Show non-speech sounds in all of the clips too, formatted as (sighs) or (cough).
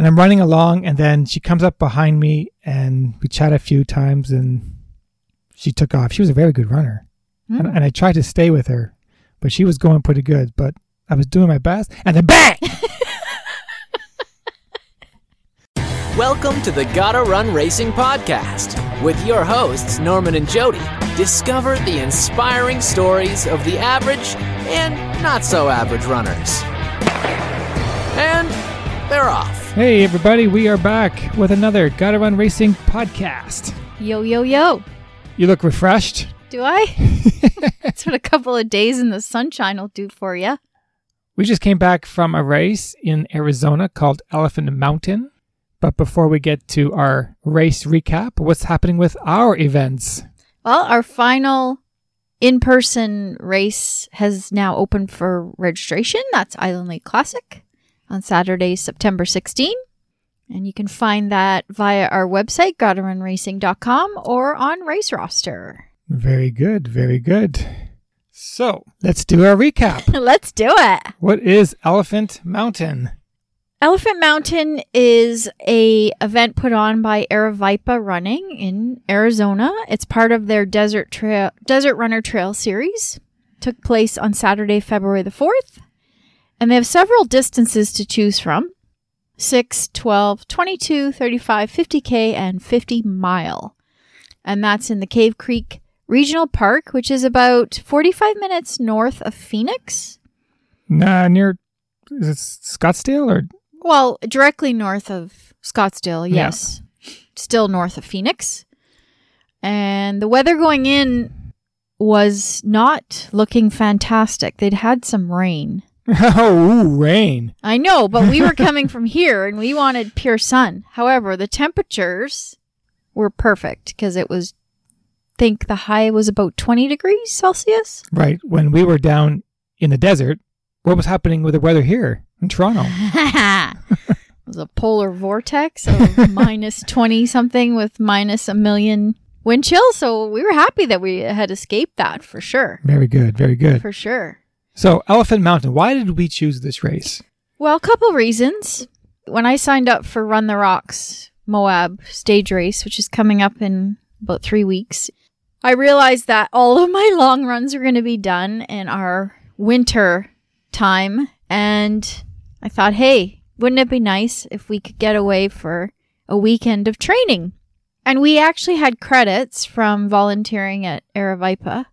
And I'm running along, and then she comes up behind me, and we chat a few times, and she took off. She was a very good runner, and, Mm. and I tried to stay with her, but she was going pretty good. But I was doing my best, and then bang! (laughs) Welcome to the Gotta Run Racing Podcast. With your hosts, Norman and Jody, discover the inspiring stories of the average and not so average runners. And they're off. Hey, everybody, we are back with another Gotta Run Racing podcast. Yo, yo, yo. You look refreshed. Do I? (laughs) That's what a couple of days in the sunshine will do for you. We just came back from a race in Arizona called Elephant Mountain. But before we get to our race recap, what's happening with our events? Well, our final in person race has now opened for registration. That's Island Lake Classic on Saturday, September 16. And you can find that via our website, gottarunracing.com, or on Race Roster. Very good, very good. So let's do our recap. (laughs) Let's do it. what is Elephant Mountain? Elephant Mountain is a event put on by Aravaipa Running in Arizona. It's part of their Desert Trail Desert Runner Trail series. Took place on Saturday, February the 4th. And they have several distances to choose from. 6, 12, 22, 35, 50k and 50 mile. And that's in the Cave Creek Regional Park, which is about 45 minutes north of Phoenix. Nah, near is it Scottsdale or Well, directly north of Scottsdale, Yeah. yes. Still north of Phoenix. And the weather going in was not looking fantastic. They'd had some rain. Oh (laughs) ooh, rain? I know, but we were coming from here and we wanted pure sun. However, the temperatures were perfect because it was think the high was about 20 degrees Celsius. Right. When we were down in the desert, what was happening with the weather here in Toronto? (laughs) it was a polar vortex of (laughs) minus 20 something with minus a million wind chill. So we were happy that we had escaped that for sure. Very good, very good. For sure. So Elephant Mountain. Why did we choose this race? Well, a couple reasons. When I signed up for Run the Rocks Moab stage race, which is coming up in about three weeks, I realized that all of my long runs are going to be done in our winter time. And I thought, hey, wouldn't it be nice if we could get away for a weekend of training? And we actually had credits from volunteering at Aravaipa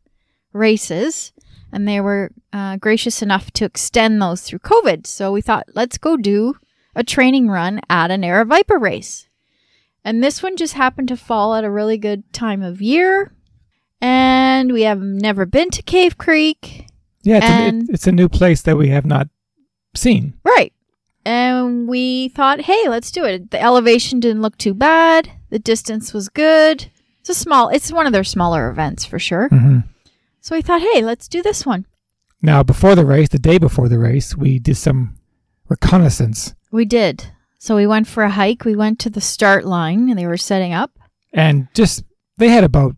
races, and they were uh, gracious enough to extend those through COVID. So we thought, let's go do a training run at an Aravaipa race. And this one just happened to fall at a really good time of year. And we have never been to Cave Creek. Yeah, it's, a, And- it- it's a new place that we have not seen. Right. And we thought, hey, let's do it. The elevation didn't look too bad. The distance was good. It's a small, it's one of their smaller events for sure. hmm So we thought, hey, let's do this one. Now, before the race, the day before the race, we did some reconnaissance We did. So we went for a hike. We went to the start line and they were setting up. and just they had about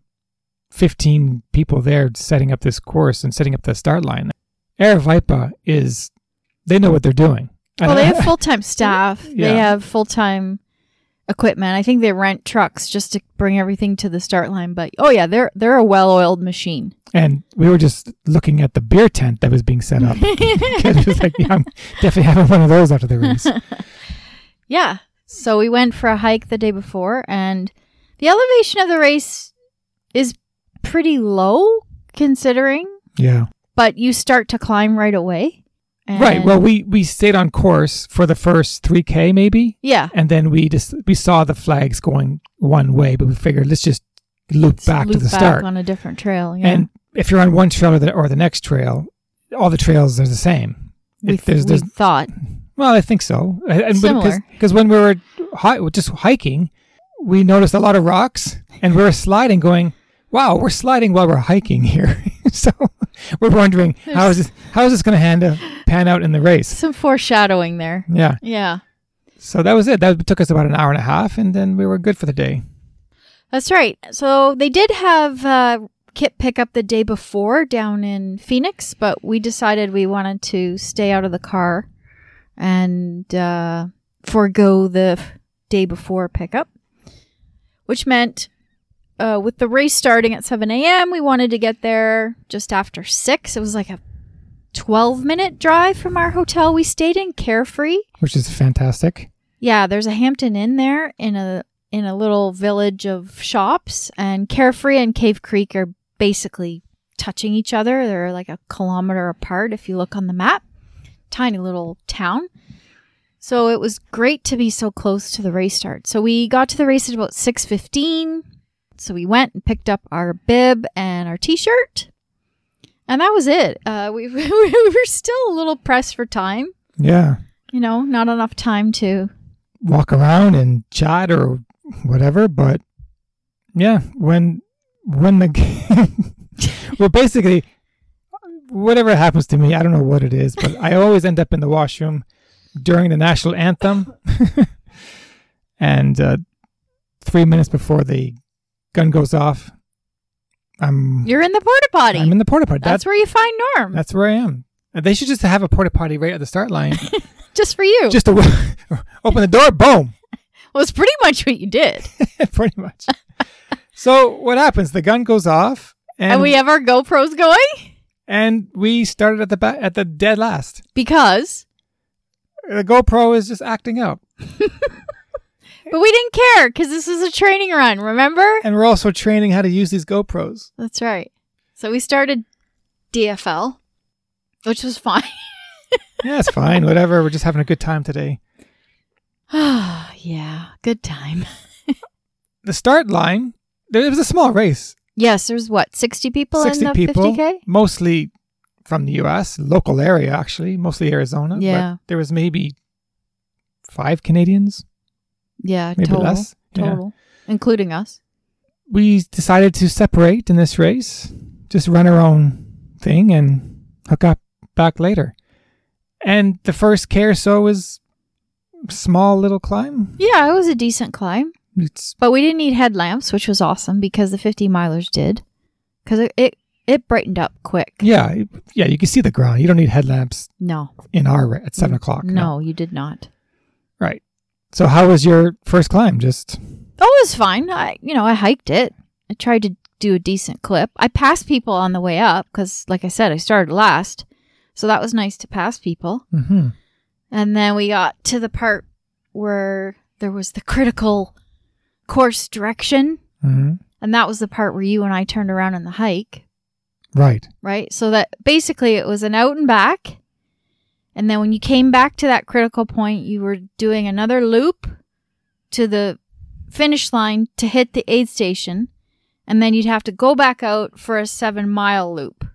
15 people there setting up this course and setting up the start line. Aravaipa is, they know what they're doing. (laughs) Well, they have full time staff. (laughs) Yeah. They have full time equipment. I think they rent trucks just to bring everything to the start line. But oh yeah, they're they're a well oiled machine. And we were just looking at the beer tent that was being set up. (laughs) it was like, yeah, I'm definitely having one of those after the race. (laughs) Yeah. So we went for a hike the day before, and the elevation of the race is pretty low considering, Yeah. but you start to climb right away. right. Well, we, we stayed on course for the first 3K maybe. yeah. And then we just, we saw the flags going one way, but we figured let's just loop back to the back start. on a different trail. Yeah. And if you're on one trail or the, or the next trail, all the trails are the same. we, If there's, we thought well, I think so. And. Because when we were hi- just hiking, we noticed a lot of rocks and we were sliding going, wow, we're sliding while we're hiking here. (laughs) so we're wondering, how is this, how is this going to pan out in the race? some foreshadowing there. Yeah. Yeah. So that was it. That took us about an hour and a half, and then we were good for the day. That's right. So they did have uh, kit pickup the day before down in Phoenix, but we decided we wanted to stay out of the car and uh, forego the day before pickup, which meant uh, with the race starting at 7 a.m., we wanted to get there just after 6. It was like a 12 minute drive from our hotel we stayed in, carefree. which is fantastic. Yeah, there's a Hampton Inn there in a in a little village of shops, and Carefree and Cave Creek are basically touching each other. They're like a kilometer apart if you look on the map. Tiny little town. So it was great to be so close to the race start. So we got to the race at about 6:15. So we went and picked up our bib and our t-shirt. And that was it. Uh, (laughs) we, we were still a little pressed for time. Yeah. You know, not enough time to Walk around and chat or whatever, but yeah, when when the game. (laughs) well basically whatever happens to me, I don't know what it is, but I always end up in the washroom during the national anthem. (laughs) and uh, 3 minutes before the gun goes off, I'm You're in the porta potty. I'm in the porta potty. That's That's where you find Norm. that's where I am. They should just have a porta potty right at the start line. (laughs) just for you. just to open the door, boom, well, it's pretty much what you did. pretty much. So what happens? The gun goes off, and, And, we have our GoPros going and we started at the ba- at the dead last. because, The GoPro is just acting up, (laughs) but we didn't care because this was a training run, remember? and we're also training how to use these GoPros. That's right. So we started DFL, which was fine. (laughs) Yeah, it's fine. Whatever. We're just having a good time today. Ah, (sighs) yeah, good time. (laughs) The start line. There it was a small race. Yes, there's what, 60 people in 60 the people, 50K? mostly from the U.S., local area actually, mostly Arizona. but Yeah. there was maybe five Canadians, Yeah, maybe total. less. Yeah. Total. Including us. we decided to separate in this race, just run our own thing and hook up back later. And the first K or so was small little climb. Yeah, it was a decent climb. It's But we didn't need headlamps, which was awesome because the 50 milers did. Because it, it, it brightened up quick. yeah, yeah. You can see the ground. You don't need headlamps No. in our at seven o'clock. No, you did not. right. So how was your first climb? Just Oh, it was fine. I, you know, I hiked it. I tried to do a decent clip. I passed people on the way up because, like I said, I started last. So that was nice to pass people. hmm And then we got to the part where there was the critical course direction. hmm And that was the part where you and I turned around in the hike, right. right? So that basically it was an out and back. And then when you came back to that critical point, you were doing another loop to the finish line to hit the aid station. And then you'd have to go back out for a seven mile loop.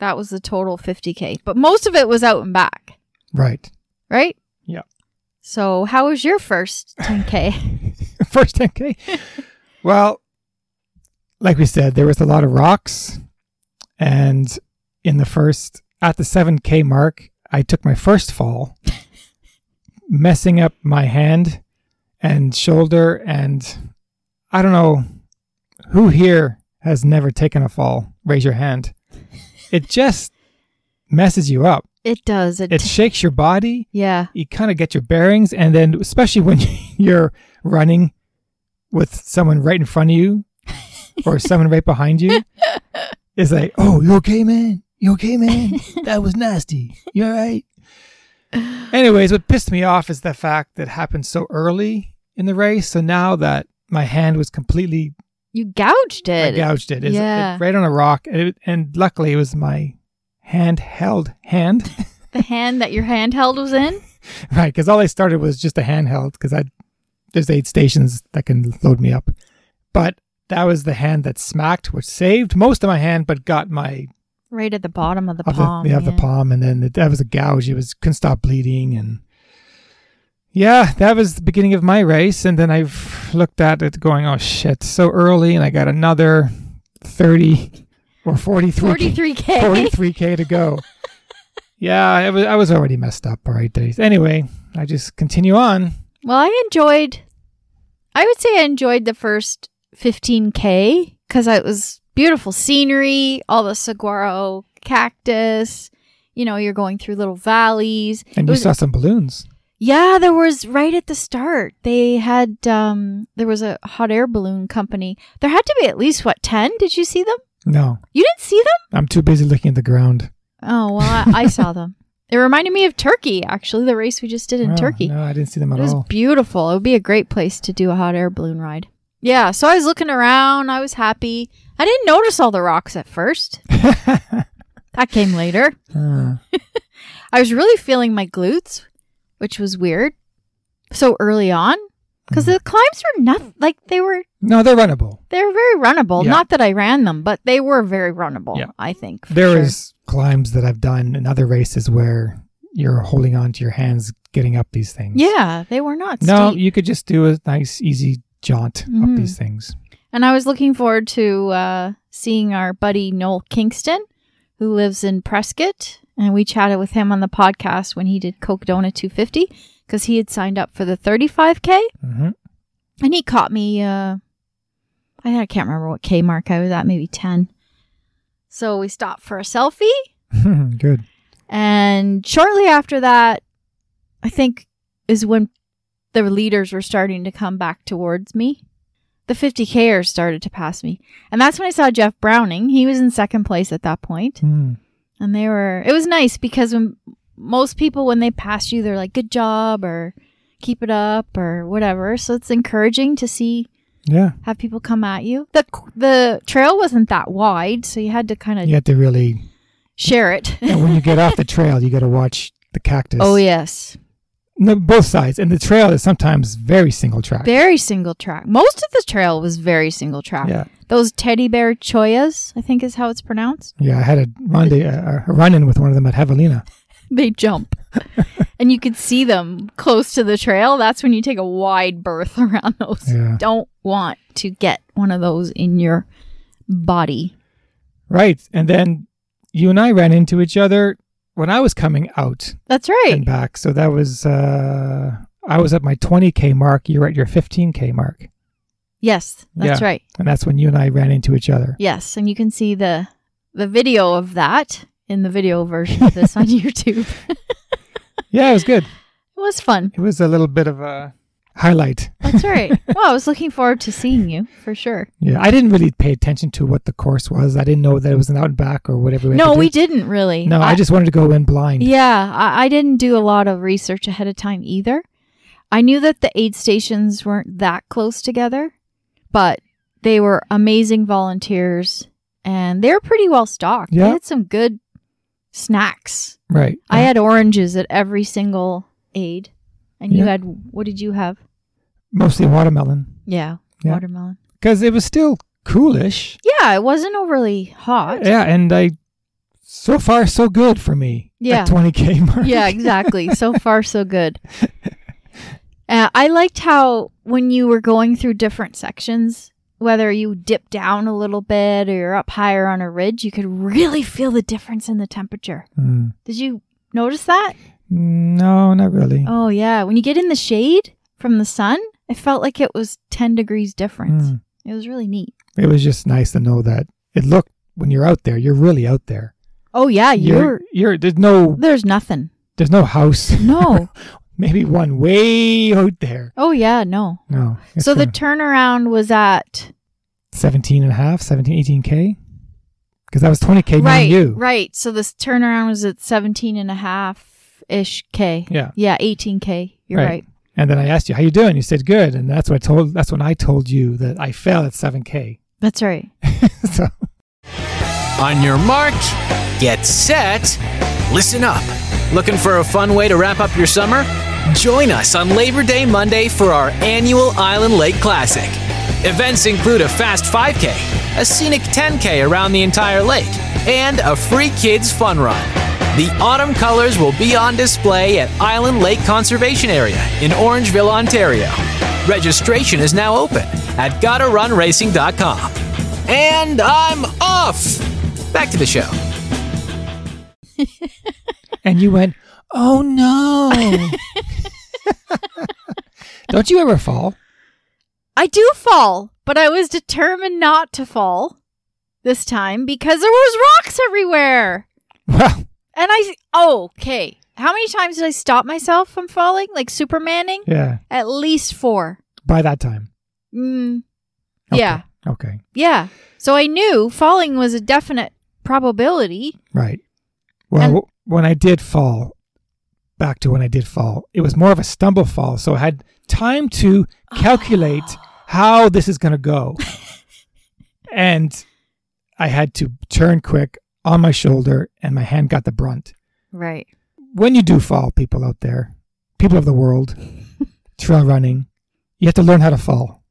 That was the total 50K. But most of it was out and back, Right. right? Yeah. So, how was your first 10K? (laughs) (laughs) first 10k well like we said there was a lot of rocks and in the first at the 7k mark i took my first fall (laughs) messing up my hand and shoulder and i don't know who here has never taken a fall? Raise your hand. It (laughs) just messes you up. It does. It, it shakes your body. Yeah. you kind of get your bearings and then especially when you're running with someone right in front of you or someone right behind you it's like oh you okay man you okay man (laughs) that was nasty you all right anyways what pissed me off is the fact that happened so early in the race so now that my hand was completely You gouged I it. gouged it, It's- Yeah. it right on a rock and, it, and luckily it was my handheld hand (laughs) the hand that your handheld was in. (laughs) Right, because all I started was just a handheld because I there's eight stations that can load me up, but that was the hand that smacked, which saved most of my hand, but got my Right at the bottom of the of palm. the, yeah, of the palm, and then it, that was a gouge. It was couldn't stop bleeding, and yeah, that was the beginning of my race. And then I've looked at it, going, "Oh shit, so early," and I got another thirty or forty three 43K. 43k to go. (laughs) yeah, I was I was already messed up. All right. Anyway, I just continue on. Well, I enjoyed, I would say I enjoyed the first 15K because it was beautiful scenery, all the saguaro cactus. You know, you're going through little valleys. And It you was- saw some balloons. Yeah, there was right at the start. They had um there was a hot air balloon company. There had to be at least what, 10? Did you see them? No, You didn't see them? I'm too busy looking at the ground. Oh, well, I, I saw (laughs) them. It reminded me of Turkey, actually, the race we just did in Oh, Turkey. No, I didn't see them at It at was all. beautiful. It would be a great place to do a hot air balloon ride. Yeah, so I was looking around. I was happy. I didn't notice all the rocks at first. (laughs) That came later. Uh, (laughs) I was really feeling my glutes, which was weird. So early on, because Mm. the climbs were not like they were. no, they're runnable. They were very runnable. Yeah. Not that I ran them, but they were very runnable. Yeah. I think There sure. is climbs that I've done in other races where you're holding on to your hands getting up these things. Yeah, they were not. No, steep. you could just do a nice, easy jaunt Mhm. up these things. And I was looking forward to uh, seeing our buddy Noel Kingston, who lives in Prescott. And we chatted with him on the podcast when he did Cocodona 250 because he had signed up for the 35K. hmm And he caught me, uh, I, I can't remember what K mark I was at, maybe 10. So we stopped for a selfie. (laughs) Good. And shortly after that, I think is when the leaders were starting to come back towards me. The 50Kers started to pass me. And that's when I saw Jeff Browning. He was in second place at that point. Mm. And they were, it was nice because when most people, when they pass you, they're like, good job or keep it up or whatever. So it's encouraging to see, Yeah. have people come at you. The, the trail wasn't that wide. So you had to kind of You had to really, share it. (laughs) and when you get off the trail, you got to watch the cactus. oh, yes. No, both sides. And the trail is sometimes very single track. Very single track. Most of the trail was very single track. Yeah. Those teddy bear chollas, I think is how it's pronounced. Yeah. I had a run, a, a run in with one of them at Javelina. (laughs) They jump. And you could see them close to the trail. That's when you take a wide berth (laughs) around those. Yeah. Don't want to get one of those in your body. Right. And then you and I ran into each other when I was coming out That's right. and back. So that was, uh, I was at my 20K mark. You were at your 15K mark. Yes, that's Yeah. right. And that's when you and I ran into each other. Yes, and you can see the the video of that in the video version of this (laughs) on YouTube. (laughs) Yeah, it was good. It was fun. It was a little bit of a highlight. That's right. (laughs) well, I was looking forward to seeing you for sure. Yeah, I didn't really pay attention to what the course was. I didn't know that it was an out and back or whatever. had No, we didn't really. No, I, just wanted to go in blind. Yeah, I, I didn't do a lot of research ahead of time either. I knew that the aid stations weren't that close together, but they were amazing volunteers and they were pretty well stocked. They Yeah. had some good snacks. Right. I had oranges at every single aid. And you Yeah. had, what did you have? mostly watermelon Yeah, Yeah. watermelon. because it was still coolish. Yeah, it wasn't overly hot. Yeah, and I so far so good for me. Yeah. at 20k (laughs) mark. yeah, exactly. So (laughs) far, so good. Uh, I liked how when you were going through different sections, whether you dip down a little bit or you're up higher on a ridge, you could really feel the difference in the temperature. Mm. Did you notice that? No, not really. Oh, yeah. When you get in the shade from the sun, it felt like it was 10 degrees difference. Mm. It was really neat. It was just nice to know that it looked when you're out there, you're really out there. Oh, yeah. You're, You're you're there's no there's nothing. there's no house. No. (laughs) Maybe one way out there. oh, yeah. No. No. So the turnaround was at 17 and a half, 17, 18K? Because that was 20K knowing right, you. right. So this turnaround was at 17 and a half ish K. Yeah. Yeah, 18K. You're Right. right. And then I asked you, how you doing? You said good. And that's what I told, that's when I told you that I fell at 7K. That's right. (laughs) so, On your mark, get set, listen up. Looking for a fun way to wrap up your summer? Join us on Labor Day Monday for our annual Island Lake Classic. Events include a fast 5K, a scenic 10K around the entire lake, and a free kids fun run. The autumn colors will be on display at Island Lake Conservation Area in Orangeville, Ontario. Registration is now open at gottarunracing.com. And I'm off! Back to the show. (laughs) and you went, oh no. (laughs) Don't you ever fall? I do fall, but I was determined not to fall this time because there was rocks everywhere. Well, And I, oh, okay. How many times did I stop myself from falling? Like Supermaning? Yeah. At least four. By that time. Mm, Okay. Yeah. Okay. yeah. So I knew falling was a definite probability. Right. Well, And- w- when I did fall, back to when I did fall, it was more of a stumble fall. So I had time to calculate ah. how this is going to go. (laughs) and I had to turn quick on my shoulder, and my hand got the brunt. Right. When you do fall, people out there, people of the world, (laughs) trail running, you have to learn how to fall.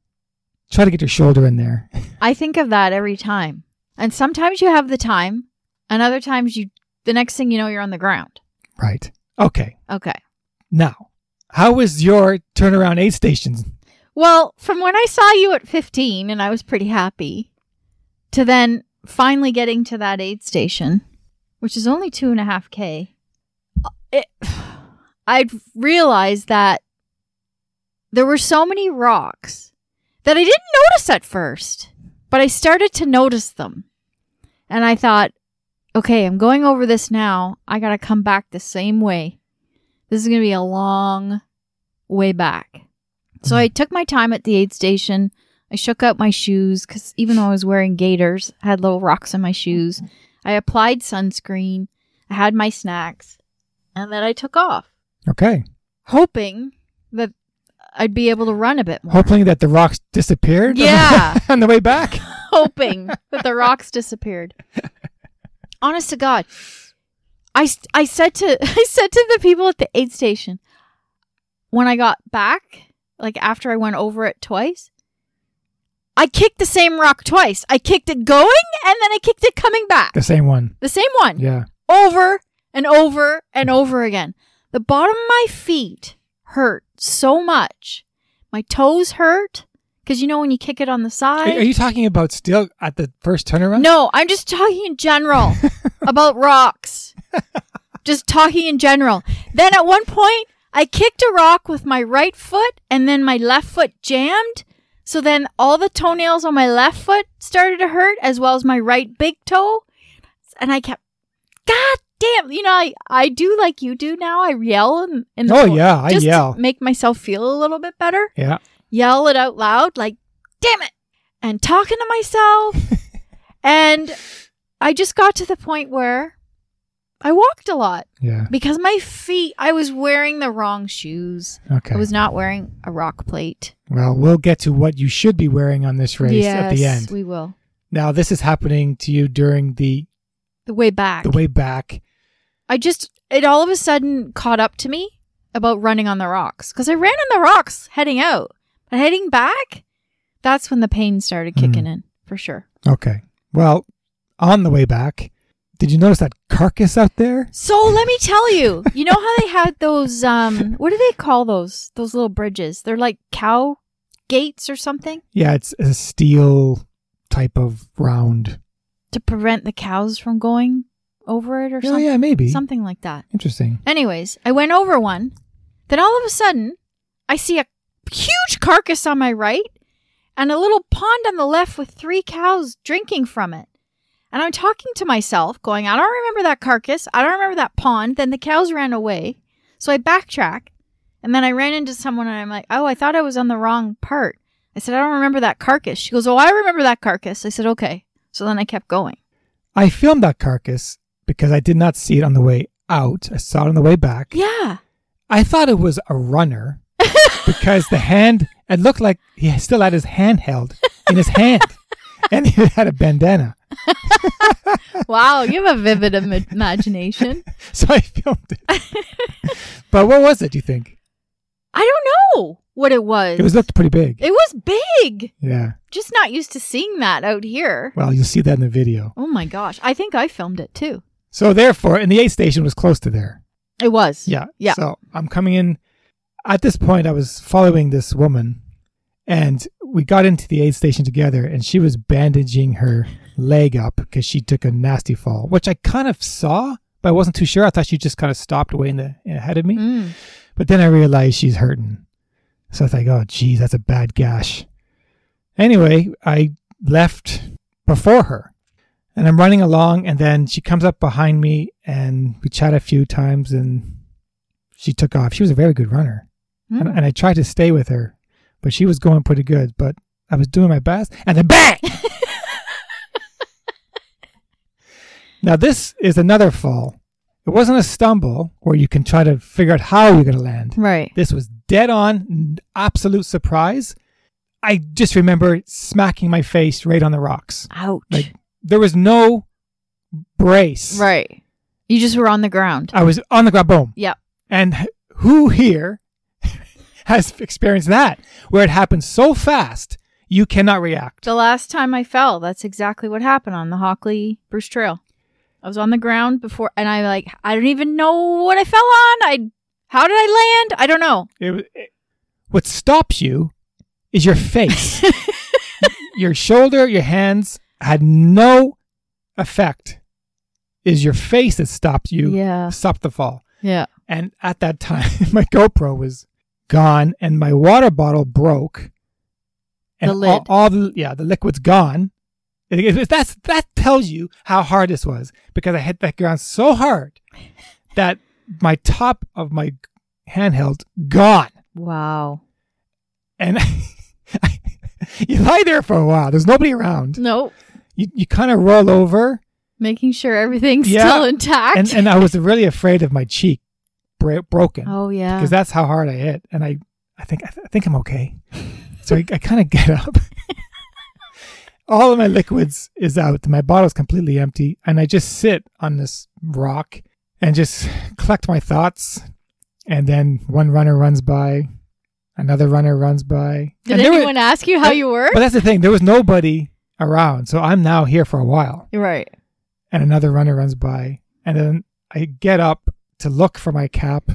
Try to get your shoulder in there. (laughs) I think of that every time. And sometimes you have the time, and other times you, the next thing you know, you're on the ground. Right. Okay. Okay. Now, how was your turnaround aid station? Well, from when I saw you at 15 and I was pretty happy, to then finally getting to that aid station, which is only two and a half K, uh, it, (sighs) I'd realized that there were so many rocks that I didn't notice at first, but I started to notice them. And I thought, okay, I'm going over this now. I got to come back the same way. This is going to be a long way back. So I mm-hmm. took my time at the aid station. I shook out my shoes because even though I was wearing gaiters, I had little rocks in my shoes. Mm-hmm. I applied sunscreen. I had my snacks. And then I took off, Okay. hoping that I'd be able to run a bit more. Hoping that the rocks disappeared (laughs) Yeah. on the way back. (laughs) hoping that the rocks disappeared. (laughs) Honest to God, I, I said to (laughs) I said to the people at the aid station when I got back, like after I went over it twice, I kicked the same rock twice. I kicked it going and then I kicked it coming back. The same one. The same one Yeah. over and over and over again. The bottom of my feet hurt so much. My toes hurt because you know when you kick it on the side. are you talking about still at the first turnaround? No, I'm just talking in general (laughs) about rocks. Just talking in general. Then at one point, I kicked a rock with my right foot and then my left foot jammed. So then all the toenails on my left foot started to hurt as well as my right big toe. And I kept, God damn, you know, I, I do like you do now. I yell in, in the Oh, yeah, I yell. to make myself feel a little bit better Yeah. yell it out loud, like, damn it, and talking to myself. (laughs) and I just got to the point where I walked a lot Yeah. because my feet, I was wearing the wrong shoes. Okay. I was not wearing a rock plate. well, we'll get to what you should be wearing on this race at the Yes, end. We will. Now, this is happening to you during the The way back. the way back. I just, it all of a sudden caught up to me about running on the rocks because I ran on the rocks heading out. But heading back, that's when the pain started hmm. kicking in for sure. Okay. Well, on the way back, did you notice that carcass out there? So let me tell you, you know how they had those um what do they call those? Those little bridges. They're like cow gates or something Yeah, it's a steel type of round. to prevent the cows from going over it or Oh, something. yeah, maybe. Something like that. Interesting. Anyways, I went over one. Then all of a sudden, I see a huge carcass on my right and a little pond on the left with three cows drinking from it. And I'm talking to myself, going, I don't remember that carcass. I don't remember that pond. Then the cows ran away. So I backtrack. And then I ran into someone and I'm like, oh, I thought I was on the wrong part. I said, I don't remember that carcass. She goes, oh, I remember that carcass. I said, okay. So then I kept going. I filmed that carcass because I did not see it on the way out. I saw it on the way back. Yeah. I thought it was a runner (laughs) because the hand, it looked like he still had his hand held in his hand (laughs) (laughs) and he had a bandana. (laughs) Wow. You have a vivid Im- imagination. (laughs) So I filmed it. but what was it, do you think? I don't know what it was. It was looked pretty big. It was big. Yeah. Just not used to seeing that out here. Well, you'll see that in the video. Oh my gosh. I think I filmed it too. So therefore, and the aid station was close to there. It was. Yeah. Yeah. So I'm coming in. At this point, I was following this woman, and we got into the aid station together, and she was bandaging her leg up because she took a nasty fall, which I kind of saw, but I wasn't too sure. I thought she just kind of stopped way in the ahead of me, Mm. but then I realized she's hurting. So I was like, oh, geez, that's a bad gash. Anyway, I left before her. And I'm running along, and then she comes up behind me, and we chat a few times, and she took off. She was a very good runner, and, Mm. and I tried to stay with her, but she was going pretty good. But I was doing my best, and then bang! (laughs) now this is another fall. It wasn't a stumble where you can try to figure out how you're going to land. Right. This was dead on, absolute surprise. I just remember smacking my face right on the rocks. Ouch. Like there was no brace. right. You just were on the ground. I was on the ground, boom. Yep. And who here has experienced that where it happens so fast you cannot react? The last time I fell, that's exactly what happened on the Hockley Bruce Trail. I was on the ground before, and I like I don't even know what I fell on. I how did I land? I don't know. It, was- it- what stops you is your face. (laughs) your shoulder, your hands had no effect. Is your face that stopped you, Yeah. stopped the fall. Yeah. And at that time, (laughs) my GoPro was gone and my water bottle broke. And The all- lid. All, the yeah, the liquid's gone. It- it- that's that tells you how hard this was because I hit that ground so hard (laughs) that my top of my handheld gone. Wow. And (laughs) you lie there for a while. There's nobody around. Nope. You you kind of roll over Making sure everything's Yeah. still intact. and and I was really afraid of my cheek bra- broken. oh yeah. because that's how hard I hit, and I, I think, I, th- I think I'm okay. (laughs) So I, I kind of get up. (laughs) All of my liquids is out. My bottle's completely empty, and I just sit on this rock and just collect my thoughts. And then one runner runs by, another runner runs by. Did and anyone was, ask you how you were? but that's the thing. There was nobody around, so I'm now here for a while right. and another runner runs by and then i get up to look for my cap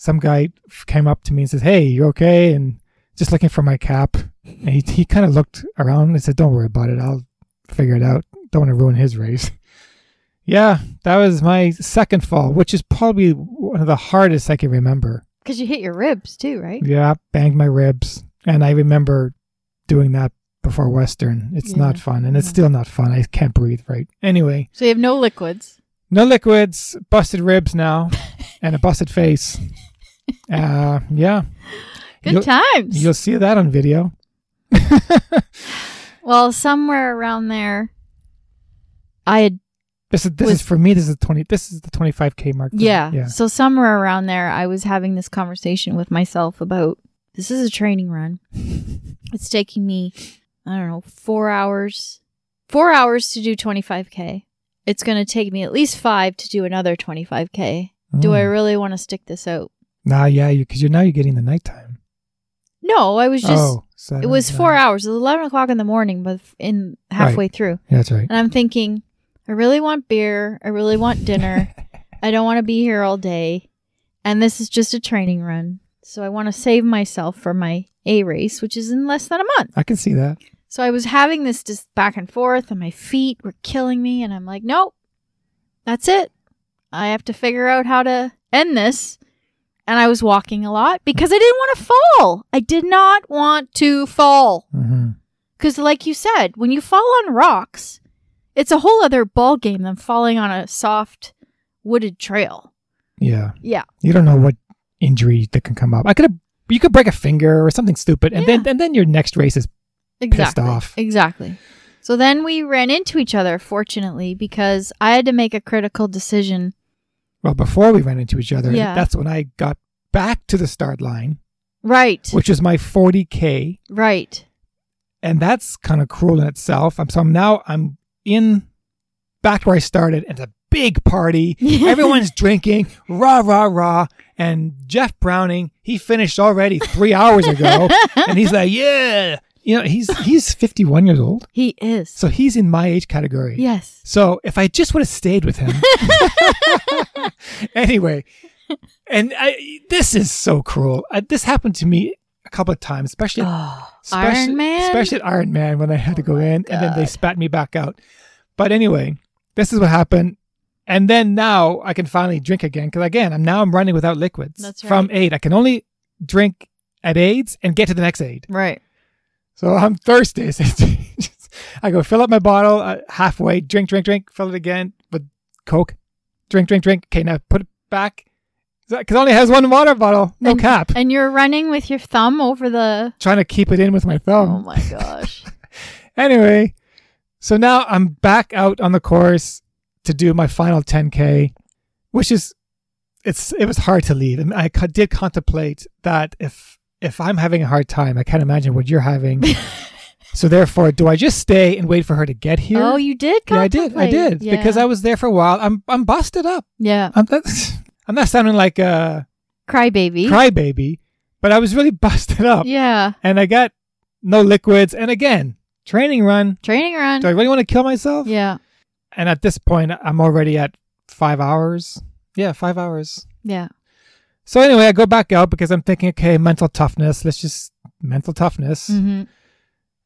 some guy came up to me and says hey you okay? And just looking for my cap. And he, he kind of looked around and said don't worry about it. I'll figure it out. Don't want to ruin his race. (laughs) Yeah that was my second fall which is probably one of the hardest i can remember. Because you hit your ribs too, right? yeah banged my ribs. And i remember doing that before western. It's not fun and it's still not fun. I can't breathe right. Anyway. So you have no liquids. No liquids, busted ribs now, (laughs) and a busted face. Uh, yeah. Good You'll- times. You'll see that on video. (laughs) well, somewhere around there, I had This is this Was- is for me. This is twenty. This is the twenty five k mark. yeah. yeah. So somewhere around there, I was having this conversation with myself about this is a training run. (laughs) it's taking me, I don't know, four hours, four hours to do 25k. It's going to take me at least five to do another 25k. Do I Mm. really want to stick this out? Nah, yeah, because you're now you're getting the nighttime. No, I was just. oh, it was four hours. It was 11 o'clock in the morning, but in halfway through. Yeah, that's right. And I'm thinking, I really want beer. I really want dinner. (laughs) I don't want to be here all day. And this is just a training run. So I want to save myself for my A race, which is in less than a month. I can see that. So I was having this just back and forth, and my feet were killing me. And I'm like, nope, that's it. I have to figure out how to end this. And I was walking a lot because I didn't want to fall. I did not want to fall. Mm-hmm. Because, like you said, when you fall on rocks, it's a whole other ball game than falling on a soft wooded trail. Yeah, Yeah, you don't know what injury that can come up. I could have. You could break a finger or something stupid, and then and then your next race is exactly. off. Exactly. So then we ran into each other, fortunately, because I had to make a critical decision. well before we ran into each other. Yeah. that's when I got back to the start line, Right. which is my forty k. Right. and that's kind of cruel in itself. I'm so I'm now I'm in back where I started. and It's a big party. (laughs) Everyone's drinking, rah rah rah. And Jeff Browning, he finished already three (laughs) hours ago, (laughs) and he's like, yeah, you know, he's he's (laughs) 51 years old, He is. so he's in my age category. yes. So if I just would have stayed with him, (laughs) anyway, and I, this is so cruel. I, this happened to me a couple of times, especially Oh, Especially- Iron Man. Especially at Iron Man when I had to oh go in and then they spat me back out. But anyway, this is what happened. And then now I can finally drink again because again, I'm now I'm running without liquids That's from aid. I can only drink at aids and get to the next aid. Right. So I'm thirsty. (laughs) So just- I go fill up my bottle uh, halfway, drink, drink, drink, fill it again with Coke, drink, drink, drink. Okay, now put it back because it only has one water bottle, no And- cap. And you're running with your thumb over the. Trying to keep it in with my thumb. Oh my gosh. (laughs) Anyway, so now I'm back out on the course to do my final 10k, which is it's it was hard to leave, and I did contemplate that if if I'm having a hard time, I can't imagine what you're having. (laughs) so therefore, do I just stay and wait for her to get here? Oh, you did. yeah, I did, I did because I was there for a while. I'm I'm busted up. Yeah. I'm not, (laughs) I'm not sounding like a Crybaby. crybaby, but I was really (laughs) busted up, Yeah. and I got no liquids. And again, training run. Training run. Do I really want to kill myself? Yeah. And at this point, I'm already at five hours. Yeah, five hours. Yeah. So anyway, I go back out because I'm thinking, okay, mental toughness. Let's just mental toughness. hmm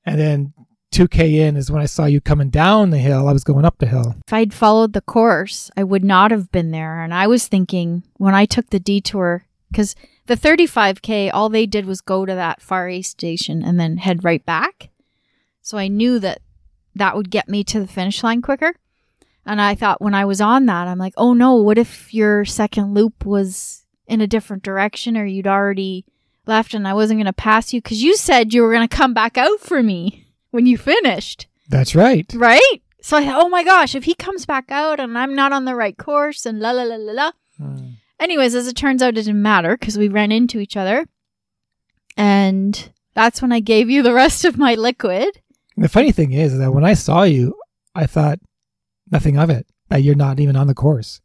And then 2K in is when I saw you coming down the hill. I was going up the hill. If I'd followed the course, I would not have been there. And I was thinking when I took the detour, because the 35K, all they did was go to that far east station and then head right back. So I knew that that would get me to the finish line quicker. And I thought when I was on that, I'm like, oh no, what if your second loop was in a different direction or you'd already left and I wasn't going to pass you? Because you said you were going to come back out for me when you finished. That's right. Right? So I thought, oh my gosh, if he comes back out and I'm not on the right course and la la la la la. Hmm. Anyways, as it turns out, it didn't matter because we ran into each other. And that's when I gave you the rest of my liquid. The funny thing is that when I saw you, I thought nothing of it. That you're not even on the course.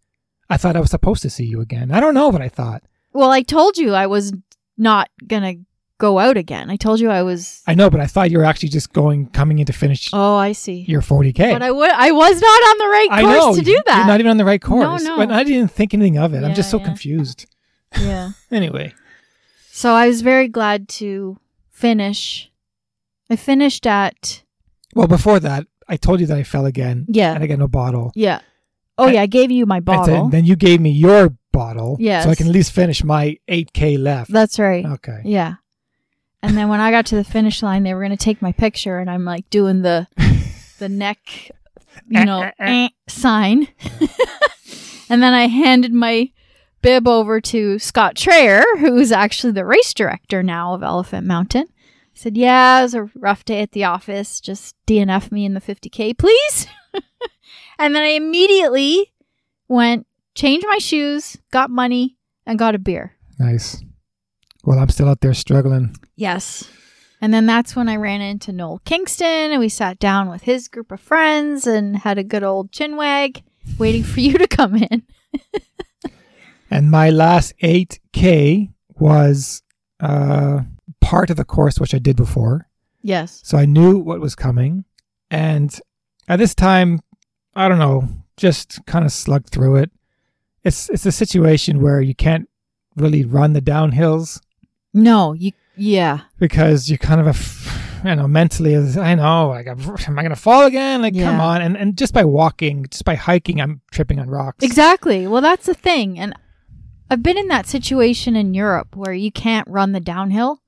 I thought I was supposed to see you again. I don't know what I thought. Well, I told you I was not going to go out again. I told you I was. I know, but I thought you were actually just going, coming in to finish Oh, I see. your 40K. But I would. I was not on the right course I know. to do that. You're not even on the right course. no. no. But I didn't think anything of it. I'm just so yeah. confused. (laughs) yeah. (laughs) Anyway, So I was very glad to finish. I finished at well, before that, I told you that I fell again. Yeah. And I got no bottle. yeah. Oh yeah, I gave you my bottle. then, then you gave me your bottle. Yes. So I can at least finish my 8K left. That's right. okay. Yeah. And then when I got to the finish line, they were going to take my picture, and I'm like doing the the (laughs) neck, you know, eh, sign. (laughs) and then I handed my bib over to Scott Trayer, who's actually the race director now of Elephant Mountain. I said, "Yeah, it was a rough day at the office. Just DNF me in the 50k, please." (laughs) and then I immediately went, changed my shoes, got money, and got a beer. Nice. Well, I'm still out there struggling. Yes. And then that's when I ran into Noel Kingston and we sat down with his group of friends and had a good old chinwag waiting for you to come in. (laughs) And my last 8K was uh, part of the course, which I did before. Yes. So I knew what was coming. And at this time, I don't know, just kind of slugged through it. It's it's a situation where you can't really run the downhills No, you yeah. because you're kind of, a f- you know, mentally, is- I know, like, am I going to fall again? Like, come on. And, and just by walking, just by hiking, I'm tripping on rocks. Exactly. Well, that's the thing. And I've been in that situation in Europe where you can't run the downhill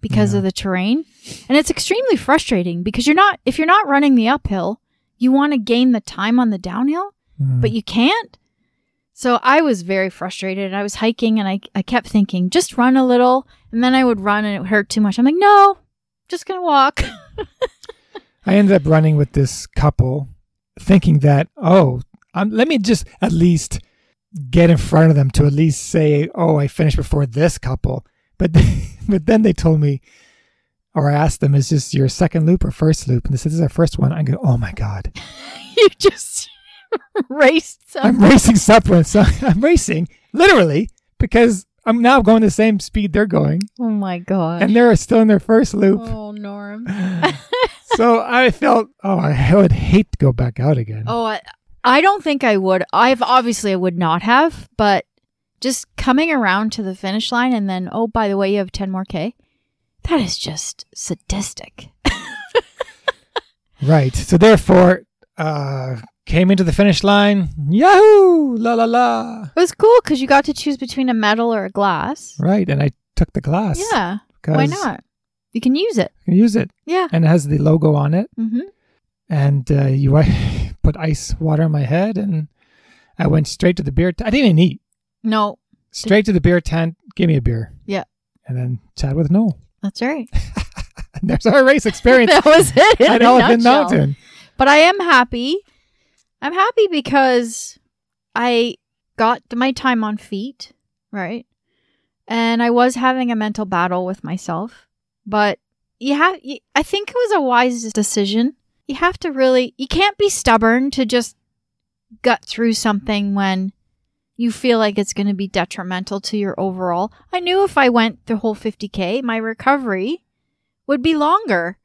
because Yeah. of the terrain. And it's extremely frustrating because you're not if you're not running the uphill, you want to gain the time on the downhill, Mm. but you can't. So I was very frustrated. I was hiking and I, I kept thinking, just run a little. And then I would run and it hurt too much. I'm like, no, just going to walk. I ended up running with this couple, thinking that, oh, um, let me just at least get in front of them to at least say, oh, I finished before this couple. But (laughs) but then they told me, or I asked them, is this your second loop or first loop? And they said, this is our first one. I go, oh my god, (laughs) you just (laughs) raced. I'm racing separate. (laughs) So I'm racing literally because I'm now going the same speed they're going, oh my God. and they're still in their first loop. oh, Norm. so I felt, oh, I would hate to go back out again. Oh, I, I don't think I would. I've obviously I would not have, but just coming around to the finish line and then, oh, by the way, you have 10 more K. That is just sadistic. (laughs) Right. So therefore, uh, came into the finish line. Yahoo! La la la. It was cool because you got to choose between a medal or a glass. Right. And I took the glass. Yeah. Why not? You can use it. Can use it. Yeah. And it has the logo on it. Mm-hmm. and uh, you I (laughs) put ice water on my head, and I went straight to the beer. T- I didn't even eat. No, Straight to the beer tent. Give me a beer. Yeah. And then chat with Noel. That's right. And (laughs) there's our race experience (laughs) that was it. in at a Elephant nutshell. Mountain. But I am happy. I'm happy because I got my time on feet, right? And I was having a mental battle with myself. But you have you, I think it was a wise decision. You have to really you can't be stubborn to just gut through something when you feel like it's going to be detrimental to your overall. I knew if I went the whole 50k, my recovery would be longer.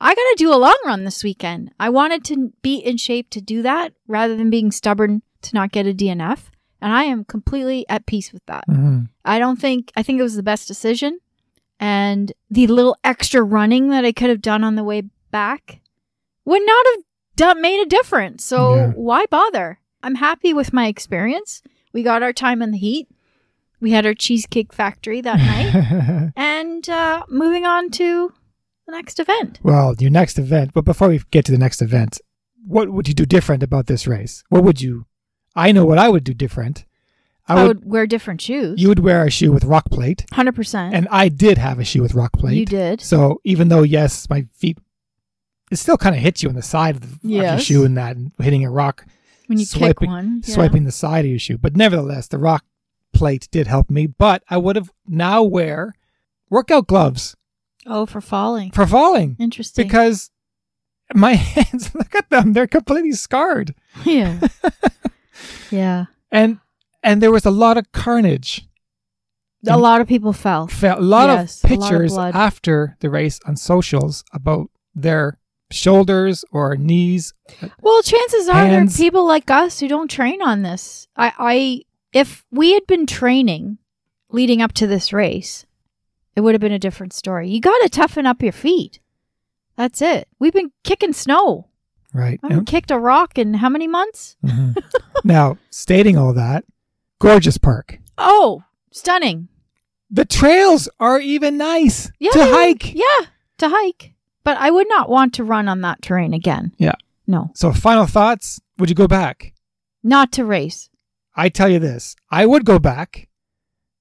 I got to do a long run this weekend. I wanted to be in shape to do that rather than being stubborn to not get a DNF. And I am completely at peace with that. Mhm. I don't think, I think it was the best decision. And the little extra running that I could have done on the way back would not have done, made a difference. So Yeah. why bother? I'm happy with my experience. We got our time in the heat. We had our cheesecake factory that (laughs) night. and uh, moving on to the next event. well, your next event. But before we get to the next event, what would you do different about this race? What would you? I know what I would do different. I, I would. would wear different shoes. You would wear a shoe with rock plate, 100%. and I did have a shoe with rock plate. you did. So even though yes, my feet, it still kind of hits you on the side of, the, Yes. shoe and that, and hitting a rock, When you kick swiping- one. yeah. swiping the side of your shoe. But nevertheless, the rock plate did help me. But I would have now wear workout gloves Oh, for falling. for falling Interesting. because my (laughs) hands, look at them, they're completely scarred, yeah. (laughs) yeah. and and there was a lot of carnage. A lot of people fell. fell. A lot Yes, of a lot of pictures after the race on socials about their shoulders or knees Well, chances are there are people like us who don't train on this. I, I, if we had been training leading up to this race, it would have been a different story. You got to toughen up your feet. That's it. We've been kicking snow. right I haven't kicked a rock in how many months? Mhm. now, stating all that, gorgeous park. Oh, stunning. The trails are even nice Yeah, to hike. Yeah, to hike. But I would not want to run on that terrain again. Yeah. No, So, final thoughts? Would you go back? not to race. I tell you this: I would go back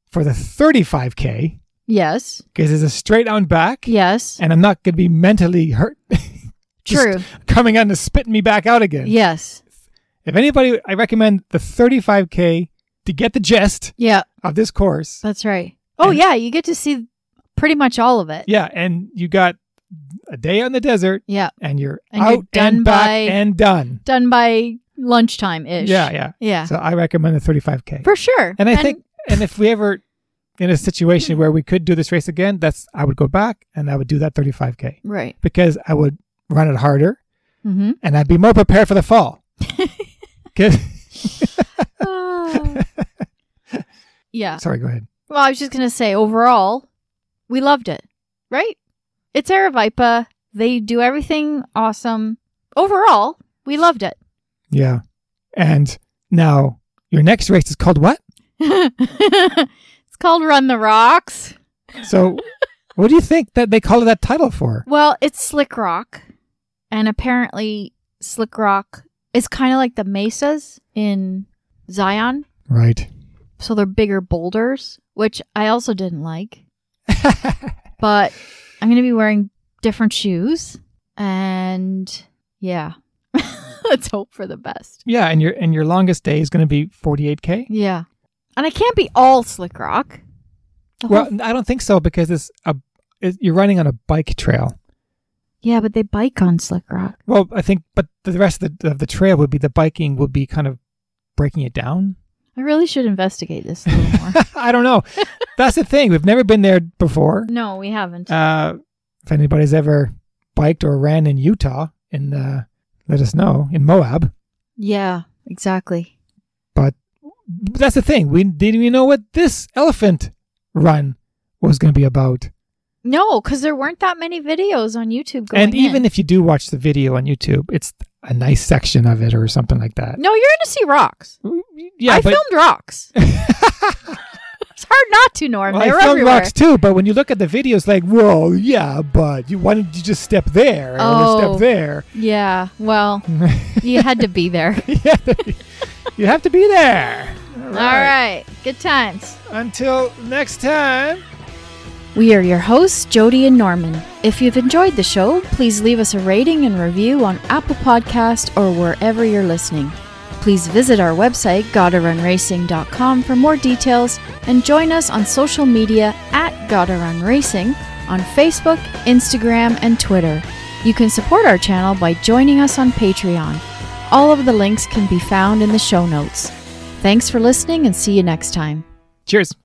for the 35k Yes. because it's a straight on back, Yes. and I'm not going to be mentally hurt. (laughs) True. Coming on to spit me back out again. Yes. If anybody, I recommend the 35k to get the gist Yeah, of this course. that's right. Oh, And- yeah, you get to see pretty much all of it. Yeah, and you got a day on the desert, Yeah. and you're And you're out done and back by- and done. Done by lunchtime ish. Yeah, yeah. Yeah. So I recommend the 35k. For sure. and I think, and if we ever in a situation where we could do this race again, that's I would go back and I would do that 35k Right. because I would run it harder Mm-hmm. and I'd be more prepared for the fall. (laughs) 'Cause- (laughs) yeah. Sorry, go ahead. Well, I was just going to say overall, we loved it, right? It's Aravaipa. They do everything awesome. Overall, we loved it. Yeah, and now your next race is called what? (laughs) it's called Run the Rocks. So, what do you think that they call it that title for? Well, it's Slick Rock. And apparently, Slick Rock is kind of like the mesas in Zion. Right. So they're bigger boulders, which I also didn't like. (laughs) but I'm going to be wearing different shoes. And yeah, (laughs) let's hope for the best. Yeah, and your and your longest day is going to be 48k. Yeah. And I can't be all Slick Rock. Well, I don't think so because it's a it, you're running on a bike trail. yeah, but they bike on Slick Rock. Well, I think, but the rest of the of the trail would be the biking would be kind of breaking it down. I really should investigate this a little more. (laughs) I don't know. That's the thing. We've never been there before. no, we haven't. Uh, if anybody's ever biked or ran in Utah, in uh, let us know in Moab. yeah, exactly. But that's the thing. We didn't even know what this elephant run was going to be about. No, because there weren't that many videos on YouTube going and even in. if you do watch the video on YouTube, it's a nice section of it or something like that. No, you're going to see rocks. Mm, yeah, I but filmed rocks. (laughs) It's hard not to, Norm. Well, they I filmed everywhere. rocks too, but when you look at the videos, like, whoa, yeah, but you, why didn't you just step there Oh. step there? Yeah, well, (laughs) you had to be there. (laughs) yeah, you have to be there. All right, good times. Until next time. We are your hosts, Jody and Norman. If you've enjoyed the show, please leave us a rating and review on Apple Podcast or wherever you're listening. Please visit our website, GottaRunRacing.com for more details and join us on social media at Gotta Racing on Facebook, Instagram, and Twitter. You can support our channel by joining us on Patreon. All of the links can be found in the show notes. Thanks for listening and see you next time. Cheers.